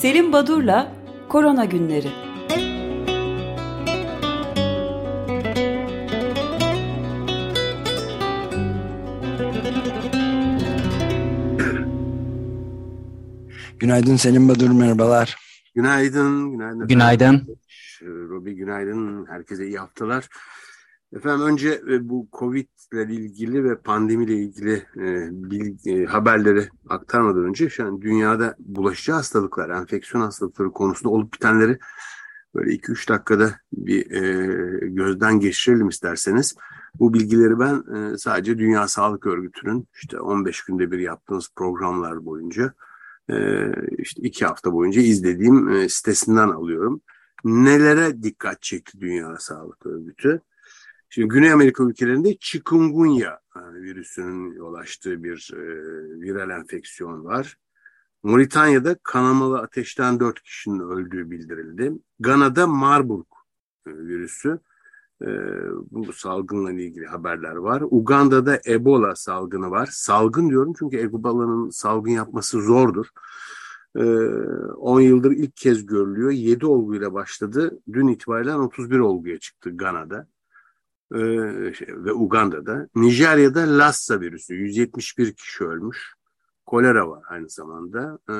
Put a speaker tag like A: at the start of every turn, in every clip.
A: Selim Badur'la Korona Günleri.
B: Günaydın Selim Badur, merhabalar.
C: Günaydın, günaydın.
D: Günaydın.
C: Robi günaydın, herkese iyi haftalar. Efendim önce e, bu Covid ile ilgili ve pandemiyle ilgili e, bilgi, e, haberleri aktarmadan önce şu an dünyada bulaşıcı hastalıklar, enfeksiyon hastalıkları konusunda olup bitenleri böyle 2-3 dakikada bir e, gözden geçirelim isterseniz. Bu bilgileri ben e, sadece Dünya Sağlık Örgütü'nün işte 15 günde bir yaptığımız programlar boyunca e, işte iki hafta boyunca izlediğim e, sitesinden alıyorum. Nelere dikkat çekti Dünya Sağlık Örgütü? Şimdi Güney Amerika ülkelerinde chikungunya virüsünün yol açtığı bir e, viral enfeksiyon var. Moritanya'da kanamalı ateşten dört kişinin öldüğü bildirildi. Gana'da Marburg e, virüsü e, bu salgınla ilgili haberler var. Uganda'da Ebola salgını var. Salgın diyorum çünkü Ebola'nın salgın yapması zordur. 10 e, yıldır ilk kez görülüyor. 7 olguyla başladı. Dün itibariyle 31 olguya çıktı Gana'da e, ve Uganda'da. Nijerya'da Lassa virüsü 171 kişi ölmüş. Kolera var aynı zamanda. E,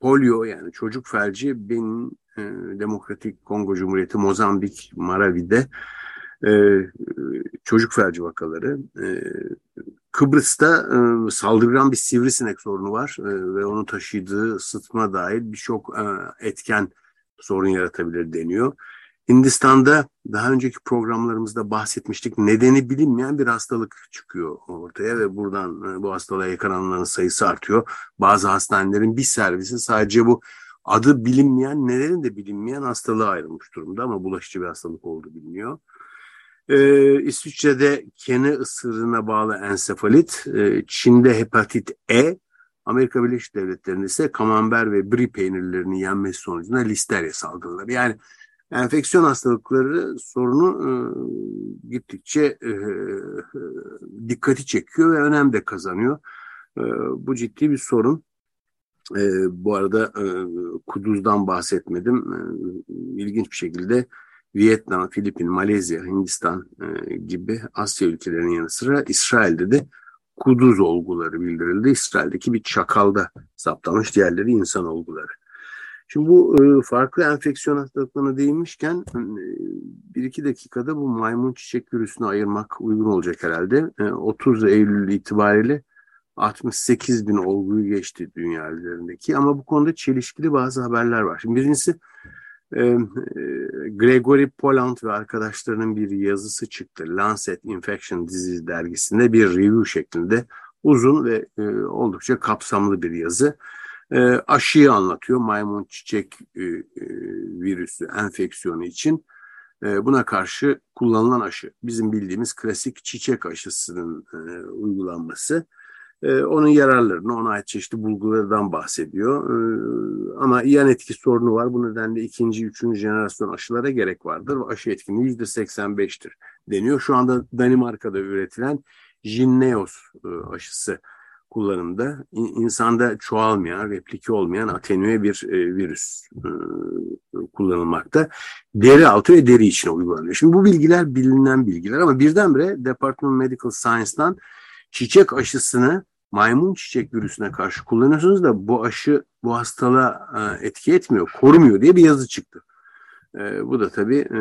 C: polio yani çocuk felci Benin e, Demokratik Kongo Cumhuriyeti, Mozambik, Maravi'de e, çocuk felci vakaları. E, Kıbrıs'ta e, saldırgan bir sivrisinek sorunu var e, ve onu taşıdığı sıtma dair birçok e, etken sorun yaratabilir deniyor. Hindistan'da daha önceki programlarımızda bahsetmiştik. Nedeni bilinmeyen bir hastalık çıkıyor ortaya ve buradan e, bu hastalığa yakalananların sayısı artıyor. Bazı hastanelerin bir servisi sadece bu adı bilinmeyen, nelerin de bilinmeyen hastalığa ayrılmış durumda ama bulaşıcı bir hastalık olduğu biliniyor. Ee, İsviçre'de kene ısırığına bağlı ensefalit, ee, Çin'de hepatit E, Amerika Birleşik Devletleri'nde ise kamember ve brie peynirlerinin yenmesi sonucunda listerya salgınları. Yani enfeksiyon hastalıkları sorunu e, gittikçe e, dikkati çekiyor ve önem de kazanıyor. E, bu ciddi bir sorun. E, bu arada e, Kuduz'dan bahsetmedim. E, ilginç bir şekilde Vietnam, Filipin, Malezya, Hindistan e, gibi Asya ülkelerinin yanı sıra İsrail'de de kuduz olguları bildirildi. İsrail'deki bir çakalda saptamış, diğerleri insan olguları. Şimdi bu e, farklı enfeksiyon hastalıklarına değinmişken e, bir iki dakikada bu maymun çiçek virüsünü ayırmak uygun olacak herhalde. E, 30 Eylül itibariyle 68 bin olguyu geçti dünya üzerindeki ama bu konuda çelişkili bazı haberler var. Şimdi birincisi e, e, Gregory Poland ve arkadaşlarının bir yazısı çıktı. Lancet Infection Disease dergisinde bir review şeklinde uzun ve e, oldukça kapsamlı bir yazı. E, aşıyı anlatıyor maymun çiçek e, e, virüsü enfeksiyonu için. E, buna karşı kullanılan aşı bizim bildiğimiz klasik çiçek aşısının e, uygulanması. E, onun yararlarını, ona ait çeşitli bulgulardan bahsediyor. E, ama yan etki sorunu var. Bu nedenle ikinci, üçüncü jenerasyon aşılara gerek vardır. Aşı etkinliği yüzde 85'tir deniyor. Şu anda Danimarka'da üretilen Jinneos e, aşısı kullanımda insanda çoğalmayan, replike olmayan atenüe bir e, virüs e, kullanılmakta. Deri altı ve deri içine uygulanıyor. Şimdi bu bilgiler bilinen bilgiler ama birdenbire Department of Medical Science'dan çiçek aşısını maymun çiçek virüsüne karşı kullanıyorsunuz da bu aşı bu hastalığa e, etki etmiyor, korumuyor diye bir yazı çıktı. E, bu da tabii e,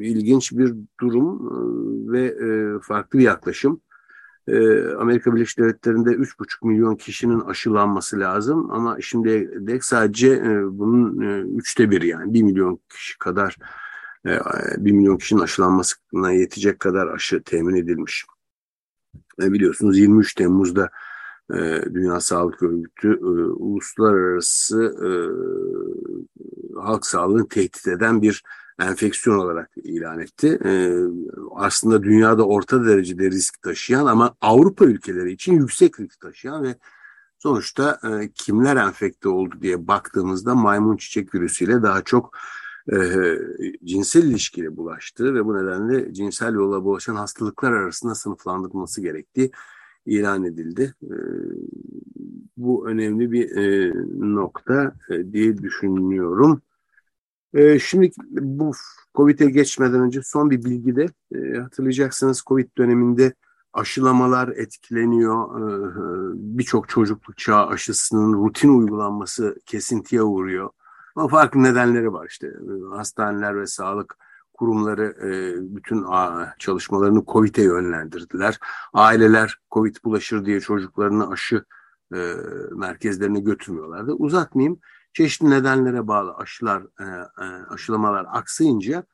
C: ilginç bir durum e, ve e, farklı bir yaklaşım. E, Amerika Birleşik Devletleri'nde 3,5 milyon kişinin aşılanması lazım ama şimdi de sadece e, bunun e, üçte bir yani 1 milyon kişi kadar e, 1 milyon kişinin aşılanmasına yetecek kadar aşı temin edilmiş. E, biliyorsunuz 23 Temmuz'da Dünya Sağlık Örgütü uluslararası halk sağlığını tehdit eden bir enfeksiyon olarak ilan etti. E, aslında dünyada orta derecede risk taşıyan ama Avrupa ülkeleri için yüksek risk taşıyan ve sonuçta e, kimler enfekte oldu diye baktığımızda maymun çiçek virüsüyle daha çok e, cinsel ilişkiyle bulaştığı ve bu nedenle cinsel yolla bulaşan hastalıklar arasında sınıflandırılması gerektiği ilan edildi. E, bu önemli bir nokta diye düşünüyorum. E, şimdi bu COVID'e geçmeden önce son bir bilgi de e, hatırlayacaksınız COVID döneminde aşılamalar etkileniyor. E, Birçok çocukluk çağı aşısının rutin uygulanması kesintiye uğruyor. Ama farklı nedenleri var işte. Hastaneler ve sağlık kurumları e, bütün çalışmalarını COVID'e yönlendirdiler. Aileler COVID bulaşır diye çocuklarını aşı e, merkezlerine götürmüyorlardı. Uzatmayayım. Çeşitli nedenlere bağlı aşılar, e, aşılamalar aksayınca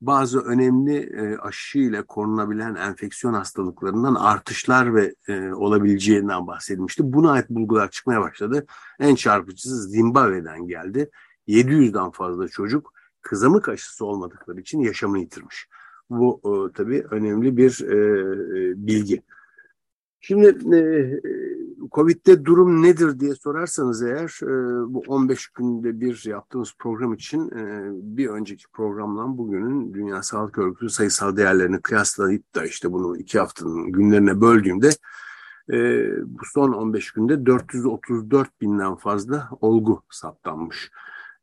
C: bazı önemli aşı ile korunabilen enfeksiyon hastalıklarından artışlar ve olabileceğinden bahsedilmişti. Buna ait bulgular çıkmaya başladı. En çarpıcısı Zimbabwe'den geldi. 700'den fazla çocuk kızamık aşısı olmadıkları için yaşamını yitirmiş. Bu e, tabii önemli bir e, e, bilgi. Şimdi e, Covid'de durum nedir diye sorarsanız eğer e, bu 15 günde bir yaptığımız program için e, bir önceki programla bugünün Dünya Sağlık Örgütü sayısal değerlerini kıyaslayıp da işte bunu iki haftanın günlerine böldüğümde e, bu son 15 günde 434 binden fazla olgu saptanmış.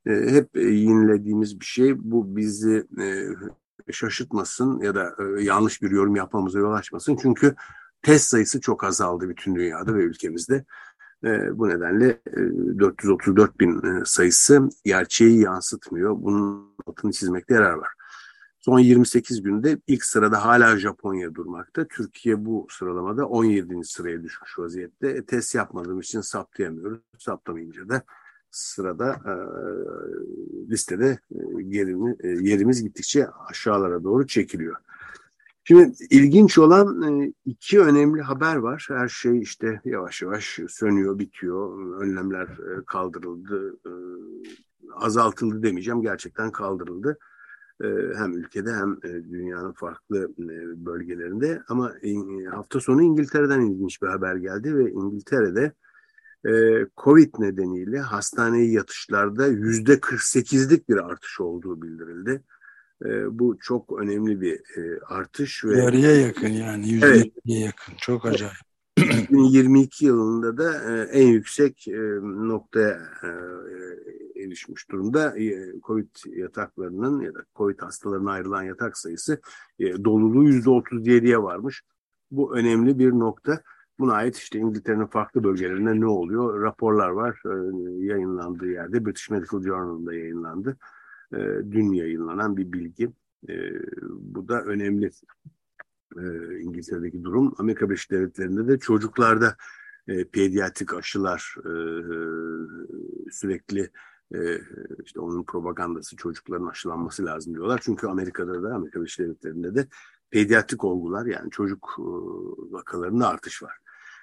C: E, hep yinelediğimiz bir şey. Bu bizi e, şaşırtmasın ya da e, yanlış bir yorum yapmamıza yol açmasın. Çünkü test sayısı çok azaldı bütün dünyada ve ülkemizde. bu nedenle 434 bin sayısı gerçeği yansıtmıyor. Bunun altını çizmekte yarar var. Son 28 günde ilk sırada hala Japonya durmakta. Türkiye bu sıralamada 17. sıraya düşmüş vaziyette. test yapmadığım için saptayamıyoruz. Saptamayınca da sırada e, listede e, yerimi, e, yerimiz gittikçe aşağılara doğru çekiliyor. Şimdi ilginç olan e, iki önemli haber var. Her şey işte yavaş yavaş sönüyor, bitiyor. Önlemler e, kaldırıldı, e, azaltıldı demeyeceğim. Gerçekten kaldırıldı. Hem ülkede hem dünyanın farklı bölgelerinde. Ama hafta sonu İngiltere'den ilginç bir haber geldi ve İngiltere'de Covid nedeniyle hastaneye yatışlarda yüzde 48'lik bir artış olduğu bildirildi. E, bu çok önemli bir e, artış.
B: ve Yarıya yakın yani yüzde evet. yakın çok acayip.
C: 2022 yılında da e, en yüksek e, noktaya e, erişmiş durumda. E, Covid yataklarının ya da Covid hastalarına ayrılan yatak sayısı e, doluluğu %37'ye varmış. Bu önemli bir nokta. Buna ait işte İngiltere'nin farklı bölgelerinde ne oluyor? Raporlar var. E, yayınlandığı yerde British Medical Journal'da yayınlandı. E, dün yayınlanan bir bilgi. E, bu da önemli. E, İngiltere'deki durum. Amerika Birleşik Devletleri'nde de çocuklarda e, pediatrik aşılar e, sürekli e, işte onun propagandası çocukların aşılanması lazım diyorlar. Çünkü Amerika'da da Amerika Birleşik Devletleri'nde de pediatrik olgular yani çocuk e, vakalarında artış var.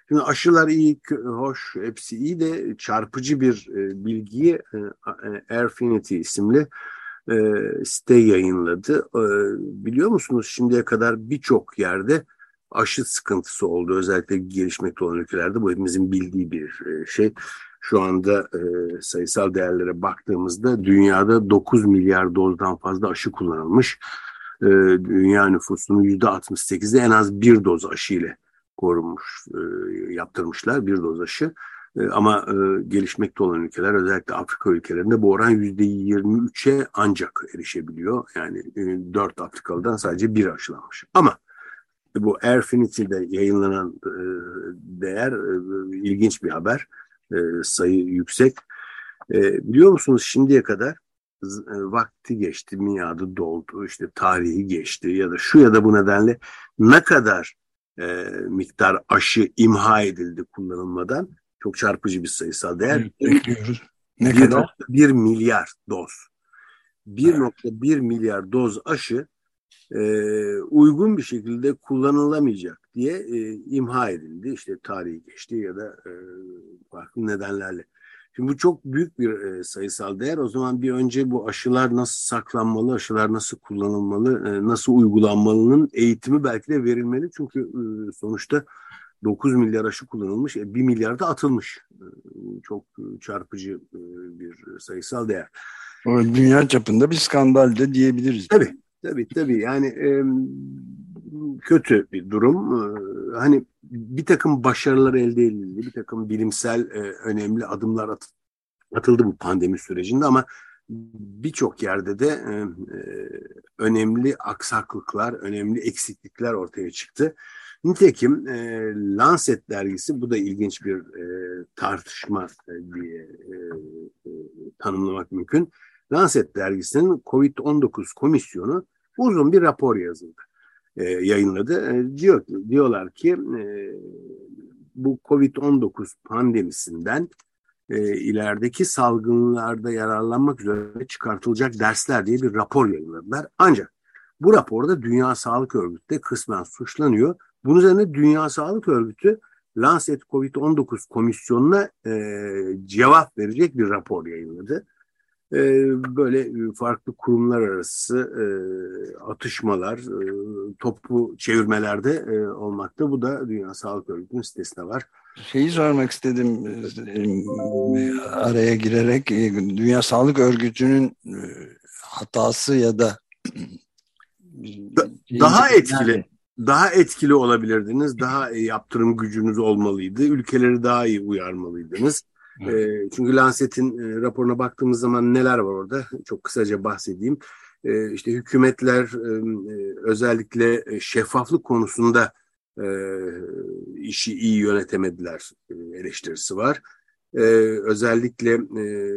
C: Şimdi aşılar iyi, hoş, hepsi iyi de çarpıcı bir e, bilgiyi e, e, Airfinity isimli e, site yayınladı. E, biliyor musunuz şimdiye kadar birçok yerde aşı sıkıntısı oldu. Özellikle gelişmekte olan ülkelerde bu hepimizin bildiği bir e, şey. Şu anda e, sayısal değerlere baktığımızda dünyada 9 milyar dozdan fazla aşı kullanılmış. E, dünya nüfusunun %68'i en az bir doz aşı ile korunmuş, e, yaptırmışlar bir doz aşı. E, ama e, gelişmekte olan ülkeler özellikle Afrika ülkelerinde bu oran %23'e ancak erişebiliyor. Yani e, 4 Afrikalı'dan sadece bir aşılanmış. Ama bu Airfinity'de yayınlanan e, değer e, ilginç bir haber. E, sayı yüksek. E, biliyor musunuz şimdiye kadar e, vakti geçti, miadı doldu, işte tarihi geçti ya da şu ya da bu nedenle ne kadar e, miktar aşı imha edildi kullanılmadan. Çok çarpıcı bir sayısal değer.
B: Bekliyoruz.
C: Ne 1. kadar? 1 milyar doz. 1.1 evet. milyar doz aşı e, uygun bir şekilde kullanılamayacak diye e, imha edildi. İşte tarihi geçti ya da e, farklı nedenlerle. Şimdi bu çok büyük bir e, sayısal değer. O zaman bir önce bu aşılar nasıl saklanmalı, aşılar nasıl kullanılmalı, e, nasıl uygulanmalının eğitimi belki de verilmeli. Çünkü e, sonuçta 9 milyar aşı kullanılmış, e, 1 milyar da atılmış. E, çok çarpıcı e, bir sayısal değer.
B: O dünya çapında bir skandal da diyebiliriz.
C: Tabii, tabii, tabii. Yani e, kötü bir durum. E, hani bir takım başarılar elde edildi, bir takım bilimsel e, önemli adımlar at, atıldı bu pandemi sürecinde ama birçok yerde de e, e, önemli aksaklıklar, önemli eksiklikler ortaya çıktı. Nitekim e, Lancet dergisi, bu da ilginç bir e, tartışma e, diye e, e, tanımlamak mümkün. Lancet dergisinin COVID-19 komisyonu uzun bir rapor yazıldı, e, yayınladı. E, diyor, diyorlar ki e, bu COVID-19 pandemisinden e, ilerideki salgınlarda yararlanmak üzere çıkartılacak dersler diye bir rapor yayınladılar. Ancak bu raporda Dünya Sağlık Örgütü de kısmen suçlanıyor. Bunun üzerine Dünya Sağlık Örgütü Lancet COVID-19 komisyonuna e, cevap verecek bir rapor yayınladı. E, böyle farklı kurumlar arası e, atışmalar, e, topu çevirmelerde e, olmakta. Bu da Dünya Sağlık Örgütü'nün sitesinde var.
B: Şeyi sormak istedim e, araya girerek e, Dünya Sağlık Örgütü'nün e, hatası ya da
C: daha etkili daha etkili olabilirdiniz. Daha yaptırım gücünüz olmalıydı. Ülkeleri daha iyi uyarmalıydınız. Evet. E, çünkü Lancet'in e, raporuna baktığımız zaman neler var orada? Çok kısaca bahsedeyim. E, işte hükümetler e, özellikle şeffaflık konusunda e, işi iyi yönetemediler e, eleştirisi var. E, özellikle e,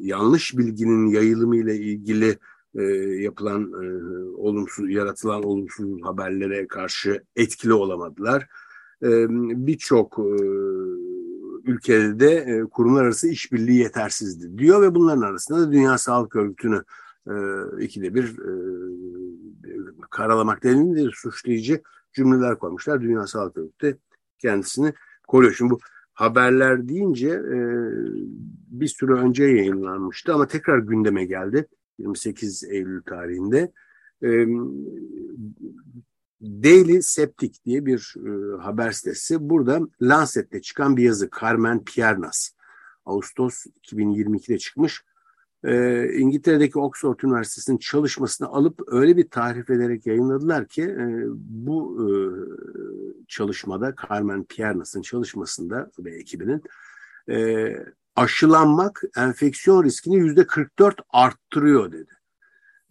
C: yanlış bilginin yayılımı ile ilgili e, yapılan e, olumsuz yaratılan olumsuz haberlere karşı etkili olamadılar. E, Birçok e, ülkede de e, kurumlar arası işbirliği yetersizdi diyor ve bunların arasında da Dünya Sağlık Örgütü'nü e, ikide bir e, karalamak denildiği suçlayıcı cümleler koymuşlar. Dünya Sağlık Örgütü kendisini koruyor. Şimdi bu haberler deyince e, bir süre önce yayınlanmıştı ama tekrar gündeme geldi. 28 Eylül tarihinde. E, Daily Septic diye bir e, haber sitesi. Burada Lancet'te çıkan bir yazı Carmen Piernas. Ağustos 2022'de çıkmış. E, İngiltere'deki Oxford Üniversitesi'nin çalışmasını alıp öyle bir tarif ederek yayınladılar ki e, bu e, çalışmada Carmen Piernas'ın çalışmasında ve ekibinin e, aşılanmak enfeksiyon riskini yüzde 44 arttırıyor dedi.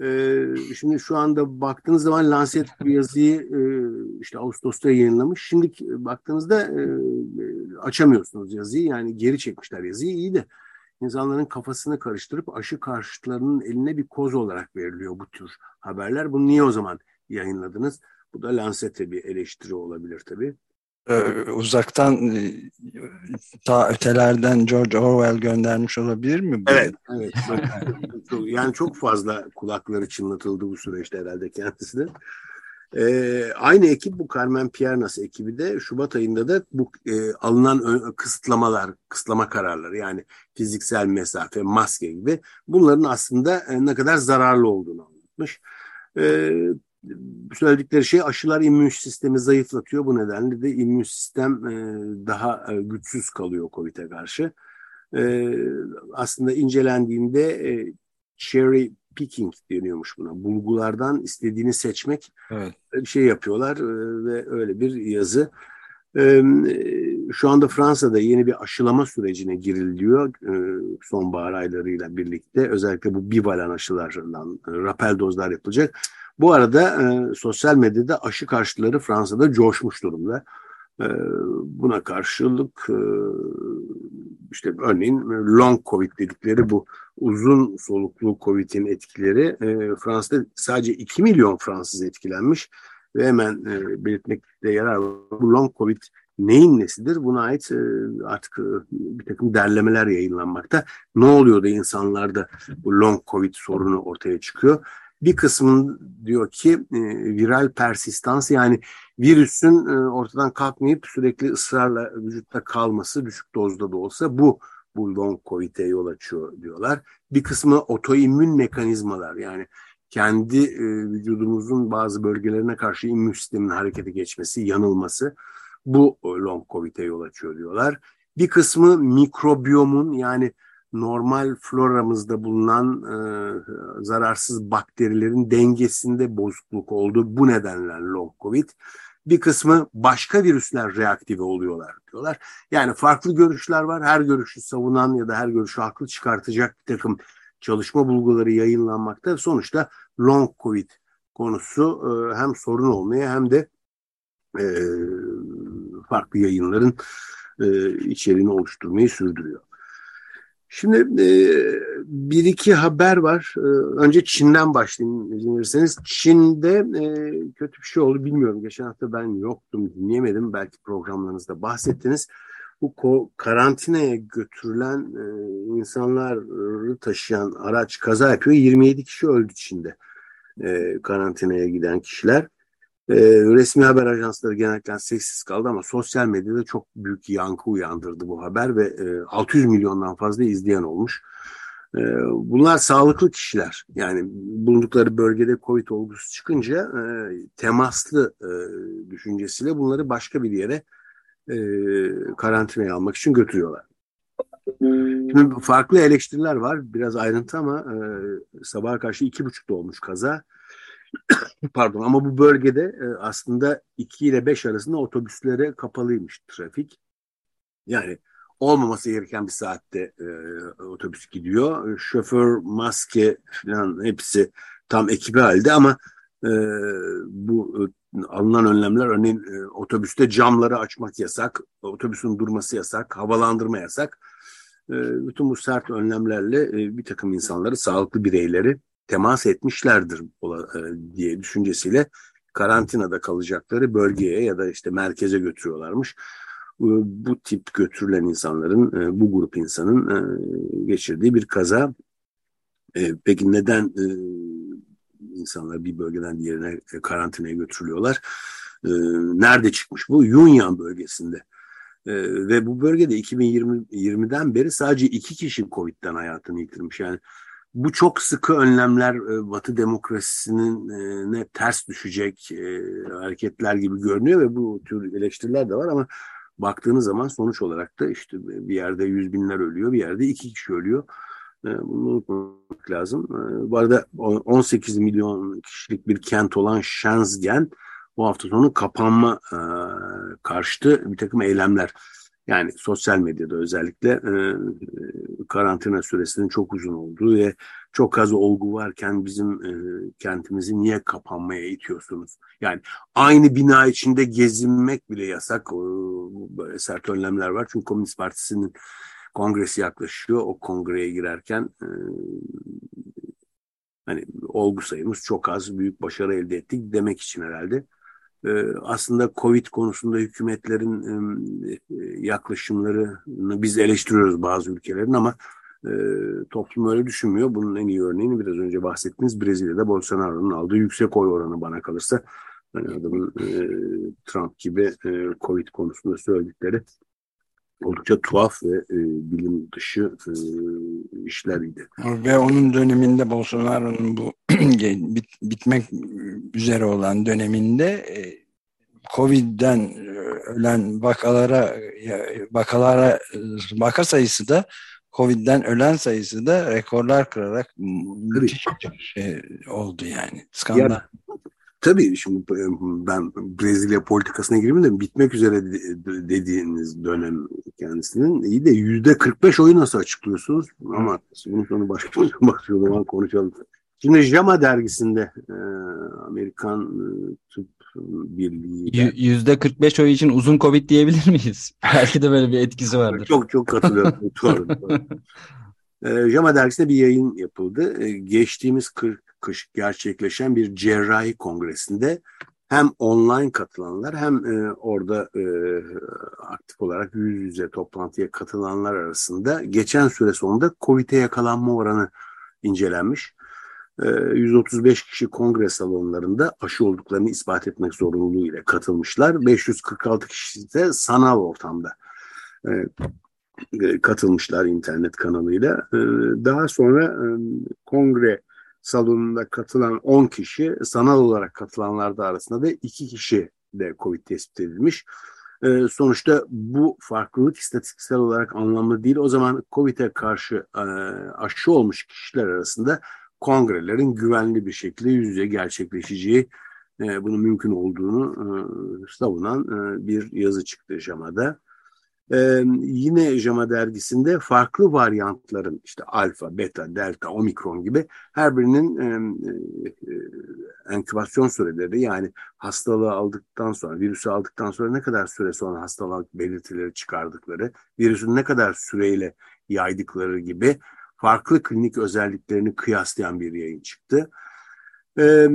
C: Ee, şimdi şu anda baktığınız zaman Lancet bir yazıyı e, işte Ağustos'ta yayınlamış. Şimdi baktığınızda e, açamıyorsunuz yazıyı. Yani geri çekmişler yazıyı. iyi de insanların kafasını karıştırıp aşı karşıtlarının eline bir koz olarak veriliyor bu tür haberler. Bunu niye o zaman yayınladınız? Bu da Lancet'e bir eleştiri olabilir tabii.
B: Ee, uzaktan e, ta ötelerden George Orwell göndermiş olabilir mi?
C: Bu? Evet, evet. yani çok fazla kulakları çınlatıldı bu süreçte herhalde kendisine. Ee, aynı ekip bu Carmen Piernas ekibi de Şubat ayında da bu e, alınan kısıtlamalar, kısıtlama kararları yani fiziksel mesafe, maske gibi bunların aslında e, ne kadar zararlı olduğunu anlatmış. E, söyledikleri şey aşılar immün sistemi zayıflatıyor. Bu nedenle de immün sistem e, daha e, güçsüz kalıyor COVID'e karşı. E, aslında incelendiğinde e, cherry picking deniyormuş buna. Bulgulardan istediğini seçmek evet. şey yapıyorlar e, ve öyle bir yazı. Şu anda Fransa'da yeni bir aşılama sürecine giriliyor sonbahar aylarıyla birlikte. Özellikle bu bivalent aşılardan e, rapel dozlar yapılacak. Bu arada sosyal medyada aşı karşıtları Fransa'da coşmuş durumda. Buna karşılık işte örneğin long covid dedikleri bu uzun soluklu covid'in etkileri Fransa'da sadece 2 milyon Fransız etkilenmiş ve hemen e, belirtmekte yarar var. Bu long covid neyin nesidir? Buna ait e, artık e, bir takım derlemeler yayınlanmakta. Ne oluyor da insanlarda bu long covid sorunu ortaya çıkıyor? Bir kısmın diyor ki e, viral persistans yani virüsün e, ortadan kalkmayıp sürekli ısrarla vücutta kalması düşük dozda da olsa bu bu long covid'e yol açıyor diyorlar. Bir kısmı otoimmün mekanizmalar yani kendi e, vücudumuzun bazı bölgelerine karşı immün sistemin harekete geçmesi, yanılması bu long covid'e yol açıyor diyorlar. Bir kısmı mikrobiyomun yani normal floramızda bulunan e, zararsız bakterilerin dengesinde bozukluk oldu. Bu nedenle long covid. bir kısmı başka virüsler reaktive oluyorlar diyorlar. Yani farklı görüşler var. Her görüşü savunan ya da her görüşü haklı çıkartacak bir takım çalışma bulguları yayınlanmakta. Sonuçta long covid konusu e, hem sorun olmaya hem de e, farklı yayınların e, içeriğini oluşturmayı sürdürüyor. Şimdi e, bir iki haber var. Önce Çin'den başlayayım izin verirseniz. Çin'de kötü bir şey oldu bilmiyorum. Geçen hafta ben yoktum dinleyemedim. Belki programlarınızda bahsettiniz. Bu karantinaya götürülen e, insanları taşıyan araç kaza yapıyor. 27 kişi öldü Çin'de e, karantinaya giden kişiler. E, resmi haber ajansları genellikle sessiz kaldı ama sosyal medyada çok büyük yankı uyandırdı bu haber ve e, 600 milyondan fazla izleyen olmuş. E, bunlar sağlıklı kişiler. Yani bulundukları bölgede COVID olgusu çıkınca e, temaslı e, düşüncesiyle bunları başka bir yere e, karantinaya almak için götürüyorlar. Şimdi farklı eleştiriler var. Biraz ayrıntı ama e, sabaha karşı iki buçukta olmuş kaza. Pardon ama bu bölgede e, aslında 2 ile 5 arasında otobüslere kapalıymış trafik. Yani olmaması gereken bir saatte e, otobüs gidiyor. Şoför, maske falan hepsi tam ekibi halde ama e, bu alınan önlemler örneğin e, otobüste camları açmak yasak, otobüsün durması yasak, havalandırma yasak. E, bütün bu sert önlemlerle e, bir takım insanları, sağlıklı bireyleri temas etmişlerdir e, diye düşüncesiyle karantinada kalacakları bölgeye ya da işte merkeze götürüyorlarmış. E, bu tip götürülen insanların, e, bu grup insanın geçirdiği bir kaza. Peki neden insanlar bir bölgeden diğerine karantinaya götürülüyorlar? Nerede çıkmış bu? Yunyan bölgesinde. Ve bu bölgede 2020'den beri sadece iki kişi Covid'den hayatını yitirmiş. Yani bu çok sıkı önlemler e, Batı demokrasisinin e, ne ters düşecek e, hareketler gibi görünüyor ve bu tür eleştiriler de var ama baktığınız zaman sonuç olarak da işte bir yerde yüz binler ölüyor, bir yerde iki kişi ölüyor. Bunu unutmamak lazım. Bu arada 18 milyon kişilik bir kent olan Shenzhen bu hafta sonu kapanma karşıtı bir takım eylemler yani sosyal medyada özellikle e, karantina süresinin çok uzun olduğu ve çok az olgu varken bizim e, kentimizi niye kapanmaya itiyorsunuz? Yani aynı bina içinde gezinmek bile yasak. E, sert önlemler var. Çünkü Komünist Partisi'nin kongresi yaklaşıyor. O kongreye girerken e, hani olgu sayımız çok az, büyük başarı elde ettik demek için herhalde. Ee, aslında Covid konusunda hükümetlerin e, yaklaşımlarını biz eleştiriyoruz bazı ülkelerin ama e, toplum öyle düşünmüyor. Bunun en iyi örneğini biraz önce bahsettiğiniz Brezilya'da Bolsonaro'nun aldığı yüksek oy oranı bana kalırsa. Yani adamın e, Trump gibi Covid konusunda söyledikleri oldukça tuhaf ve e, bilim dışı e, işleriydi.
B: Ve onun döneminde Bolsonaro'nun bu bit, bitmek üzere olan döneminde e, Covid'den e, ölen vakalara vakalara vaka sayısı da Covid'den ölen sayısı da rekorlar kırarak müthiş şey oldu yani. Skandal. Ya,
C: Tabii şimdi ben Brezilya politikasına gireyim de bitmek üzere dediğiniz dönem kendisinin iyi de yüzde 45 oyu nasıl açıklıyorsunuz? Ama bunun sonu başka bir başka zaman konuşalım. Şimdi JAMA dergisinde e, Amerikan e, Tıp Birliği
D: yüzde 45 oy için uzun Covid diyebilir miyiz? Belki de böyle bir etkisi vardır.
C: Çok çok katılıyorum. doğru, doğru. E, JAMA dergisinde bir yayın yapıldı. E, geçtiğimiz 40 kış gerçekleşen bir cerrahi kongresinde hem online katılanlar hem e, orada e, aktif olarak yüz yüze toplantıya katılanlar arasında geçen süre sonunda COVID'e yakalanma oranı incelenmiş. E, 135 kişi kongre salonlarında aşı olduklarını ispat etmek zorunluluğu ile katılmışlar. 546 kişi de sanal ortamda e, e, katılmışlar internet kanalıyla. E, daha sonra e, kongre salonunda katılan 10 kişi sanal olarak katılanlar da arasında da 2 kişi de COVID tespit edilmiş. E, sonuçta bu farklılık istatistiksel olarak anlamlı değil. O zaman COVID'e karşı e, aşı olmuş kişiler arasında kongrelerin güvenli bir şekilde yüz yüze gerçekleşeceği e, bunun mümkün olduğunu e, savunan e, bir yazı çıktı JAMA'da. Ee, yine JAMA dergisinde farklı varyantların işte alfa, beta, delta, omikron gibi her birinin e, e, enkübasyon süreleri yani hastalığı aldıktan sonra, virüsü aldıktan sonra ne kadar süre sonra hastalık belirtileri çıkardıkları, virüsün ne kadar süreyle yaydıkları gibi farklı klinik özelliklerini kıyaslayan bir yayın çıktı. Ee,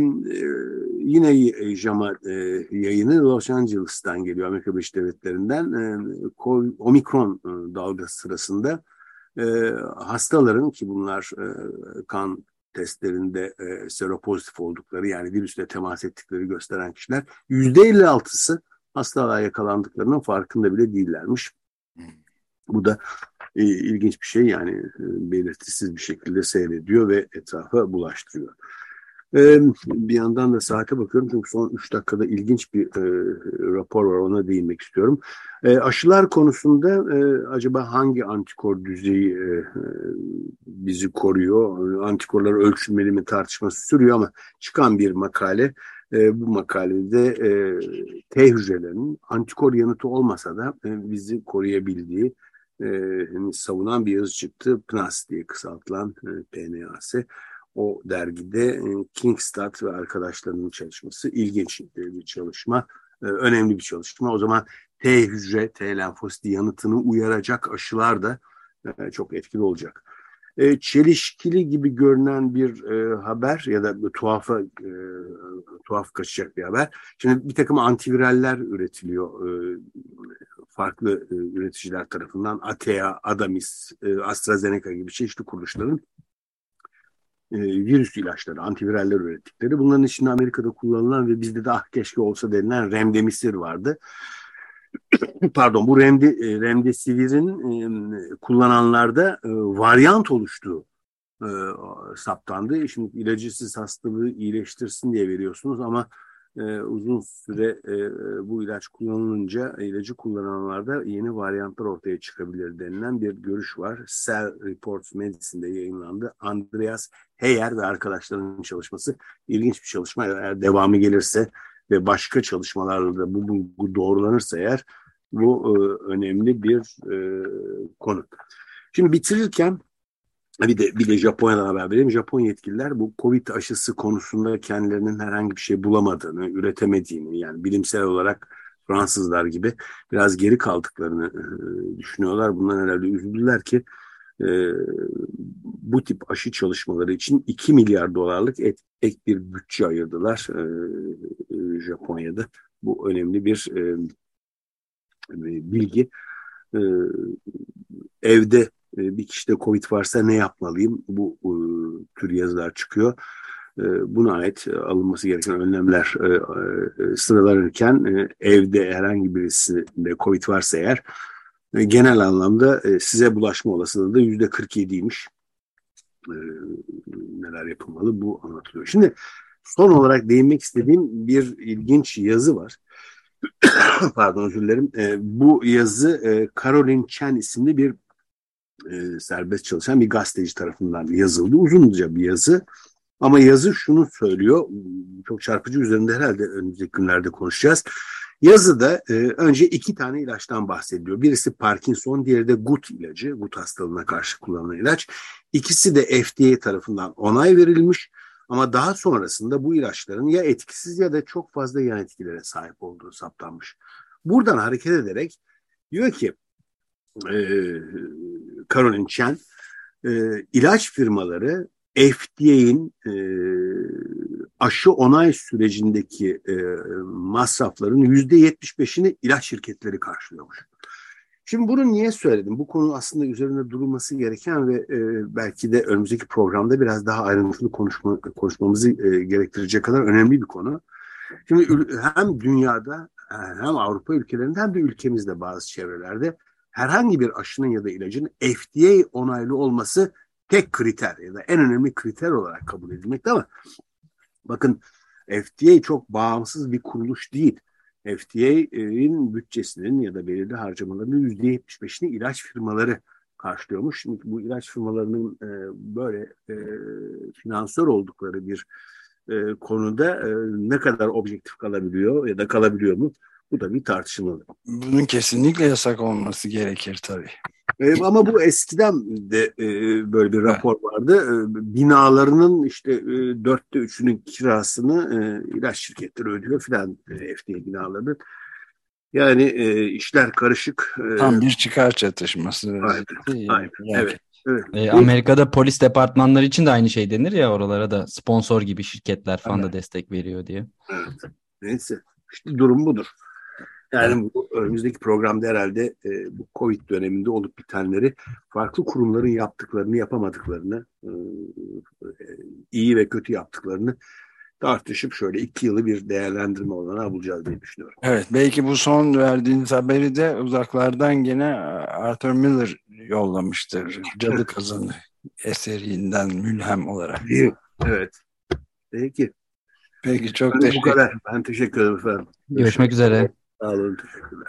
C: yine JAMA e, yayını Los Angeles'tan geliyor Amerika Birleşik Devletleri'nden. E, Omikron e, dalgası sırasında e, hastaların ki bunlar e, kan testlerinde e, seropozitif oldukları yani virüsle temas ettikleri gösteren kişiler yüzde 56'sı hastalığa yakalandıklarının farkında bile değillermiş. Bu da e, ilginç bir şey yani e, belirtisiz bir şekilde seyrediyor ve etrafa bulaştırıyor. Bir yandan da saate bakıyorum çünkü son 3 dakikada ilginç bir e, rapor var ona değinmek istiyorum. E, aşılar konusunda e, acaba hangi antikor düzeyi bizi koruyor? Antikorlar ölçülmeli mi tartışması sürüyor ama çıkan bir makale bu makalede T hücrelerinin antikor yanıtı olmasa da bizi koruyabildiği e, savunan bir yazı çıktı. PNAS diye kısaltılan e, PNAS o dergide e, Kingstad ve arkadaşlarının çalışması ilginç bir çalışma, e, önemli bir çalışma. O zaman T hücre, T lenfositi yanıtını uyaracak aşılar da e, çok etkili olacak. Çelişkili gibi görünen bir haber ya da tuhafa tuhaf kaçacak bir haber. Şimdi bir takım antiviraller üretiliyor farklı üreticiler tarafından. Atea, Adamis, AstraZeneca gibi çeşitli kuruluşların e, virüs ilaçları, antiviraller ürettikleri. Bunların içinde Amerika'da kullanılan ve bizde de ah keşke olsa denilen remdesivir vardı. Pardon bu remde, e, remdesivirin e, kullananlarda e, varyant oluştuğu e, saptandı. Şimdi ilacısız hastalığı iyileştirsin diye veriyorsunuz ama e, uzun süre e, bu ilaç kullanılınca ilacı kullananlarda yeni varyantlar ortaya çıkabilir denilen bir görüş var. Cell Reports Medicine'de yayınlandı. Andreas Heyer ve arkadaşlarının çalışması ilginç bir çalışma. Eğer devamı gelirse ve başka çalışmalarla da bu bulgu doğrulanırsa eğer bu e, önemli bir e, konu. Şimdi bitirirken bir de, bir de Japonya'dan haber vereyim. Japon yetkililer bu Covid aşısı konusunda kendilerinin herhangi bir şey bulamadığını, üretemediğini yani bilimsel olarak Fransızlar gibi biraz geri kaldıklarını e, düşünüyorlar. Bundan herhalde üzüldüler ki e, bu tip aşı çalışmaları için 2 milyar dolarlık et, ek bir bütçe ayırdılar e, e, Japonya'da. Bu önemli bir e, bilgi. E, evde e, bir kişide Covid varsa ne yapmalıyım? Bu e, tür yazılar çıkıyor. E, buna ait alınması gereken önlemler e, e, sıralanırken e, evde herhangi birisinde Covid varsa eğer e, genel anlamda e, size bulaşma olasılığı da yüzde 47'ymiş. E, neler yapılmalı bu anlatılıyor. Şimdi son olarak değinmek istediğim bir ilginç yazı var. Pardon özür dilerim. E, bu yazı e, Caroline Chen isimli bir e, serbest çalışan bir gazeteci tarafından yazıldı. Uzunca bir yazı. Ama yazı şunu söylüyor. Çok çarpıcı üzerinde herhalde önümüzdeki günlerde konuşacağız. Yazıda e, önce iki tane ilaçtan bahsediliyor. Birisi Parkinson, diğeri de GUT ilacı. GUT hastalığına karşı kullanılan ilaç. İkisi de FDA tarafından onay verilmiş. Ama daha sonrasında bu ilaçların ya etkisiz ya da çok fazla yan etkilere sahip olduğu saptanmış. Buradan hareket ederek diyor ki e, Caroline Chen e, ilaç firmaları FDA'in e, aşı onay sürecindeki e, masrafların yüzde yetmiş beşini ilaç şirketleri karşılıyormuş. Şimdi bunu niye söyledim? Bu konu aslında üzerinde durulması gereken ve e, belki de önümüzdeki programda biraz daha ayrıntılı konuşma, konuşmamızı e, gerektirecek kadar önemli bir konu. Şimdi hem dünyada hem Avrupa ülkelerinde hem de ülkemizde bazı çevrelerde herhangi bir aşının ya da ilacın FDA onaylı olması tek kriter ya da en önemli kriter olarak kabul edilmekte ama bakın FDA çok bağımsız bir kuruluş değil. FDA'nin bütçesinin ya da belirli harcamalarının %75'ini ilaç firmaları karşılıyormuş. Şimdi bu ilaç firmalarının e, böyle e, finansör oldukları bir e, konuda e, ne kadar objektif kalabiliyor ya da kalabiliyor mu? Bu da bir tartışmalı.
B: Bunun kesinlikle yasak olması gerekir tabii.
C: E, ama bu eskiden de e, böyle bir rapor vardı. E, binalarının işte e, dörtte üçünün kirasını e, ilaç şirketleri ödüyor filan e, FDA binaları. Yani e, işler karışık. E,
B: Tam bir çıkar çatışması.
C: Aynen, aynen,
B: Yani
C: evet. evet.
D: E, Amerika'da polis departmanları için de aynı şey denir ya oralara da sponsor gibi şirketler falan da
B: Evet.
D: destek veriyor diye.
C: Evet. Neyse. İşte durum budur. Yani bu önümüzdeki programda herhalde e, bu Covid döneminde olup bitenleri farklı kurumların yaptıklarını, yapamadıklarını, e, e, iyi ve kötü yaptıklarını tartışıp şöyle iki yılı bir değerlendirme olanağı bulacağız diye düşünüyorum.
B: Evet, belki bu son verdiğiniz haberi de uzaklardan gene Arthur Miller yollamıştır. Cadı Kazanı eserinden mülhem olarak.
C: Evet. Peki.
B: Peki çok
C: Bu
B: teşekkür
C: kadar. Ben teşekkür ederim efendim.
D: Görüşmek üzere.
C: I won't take.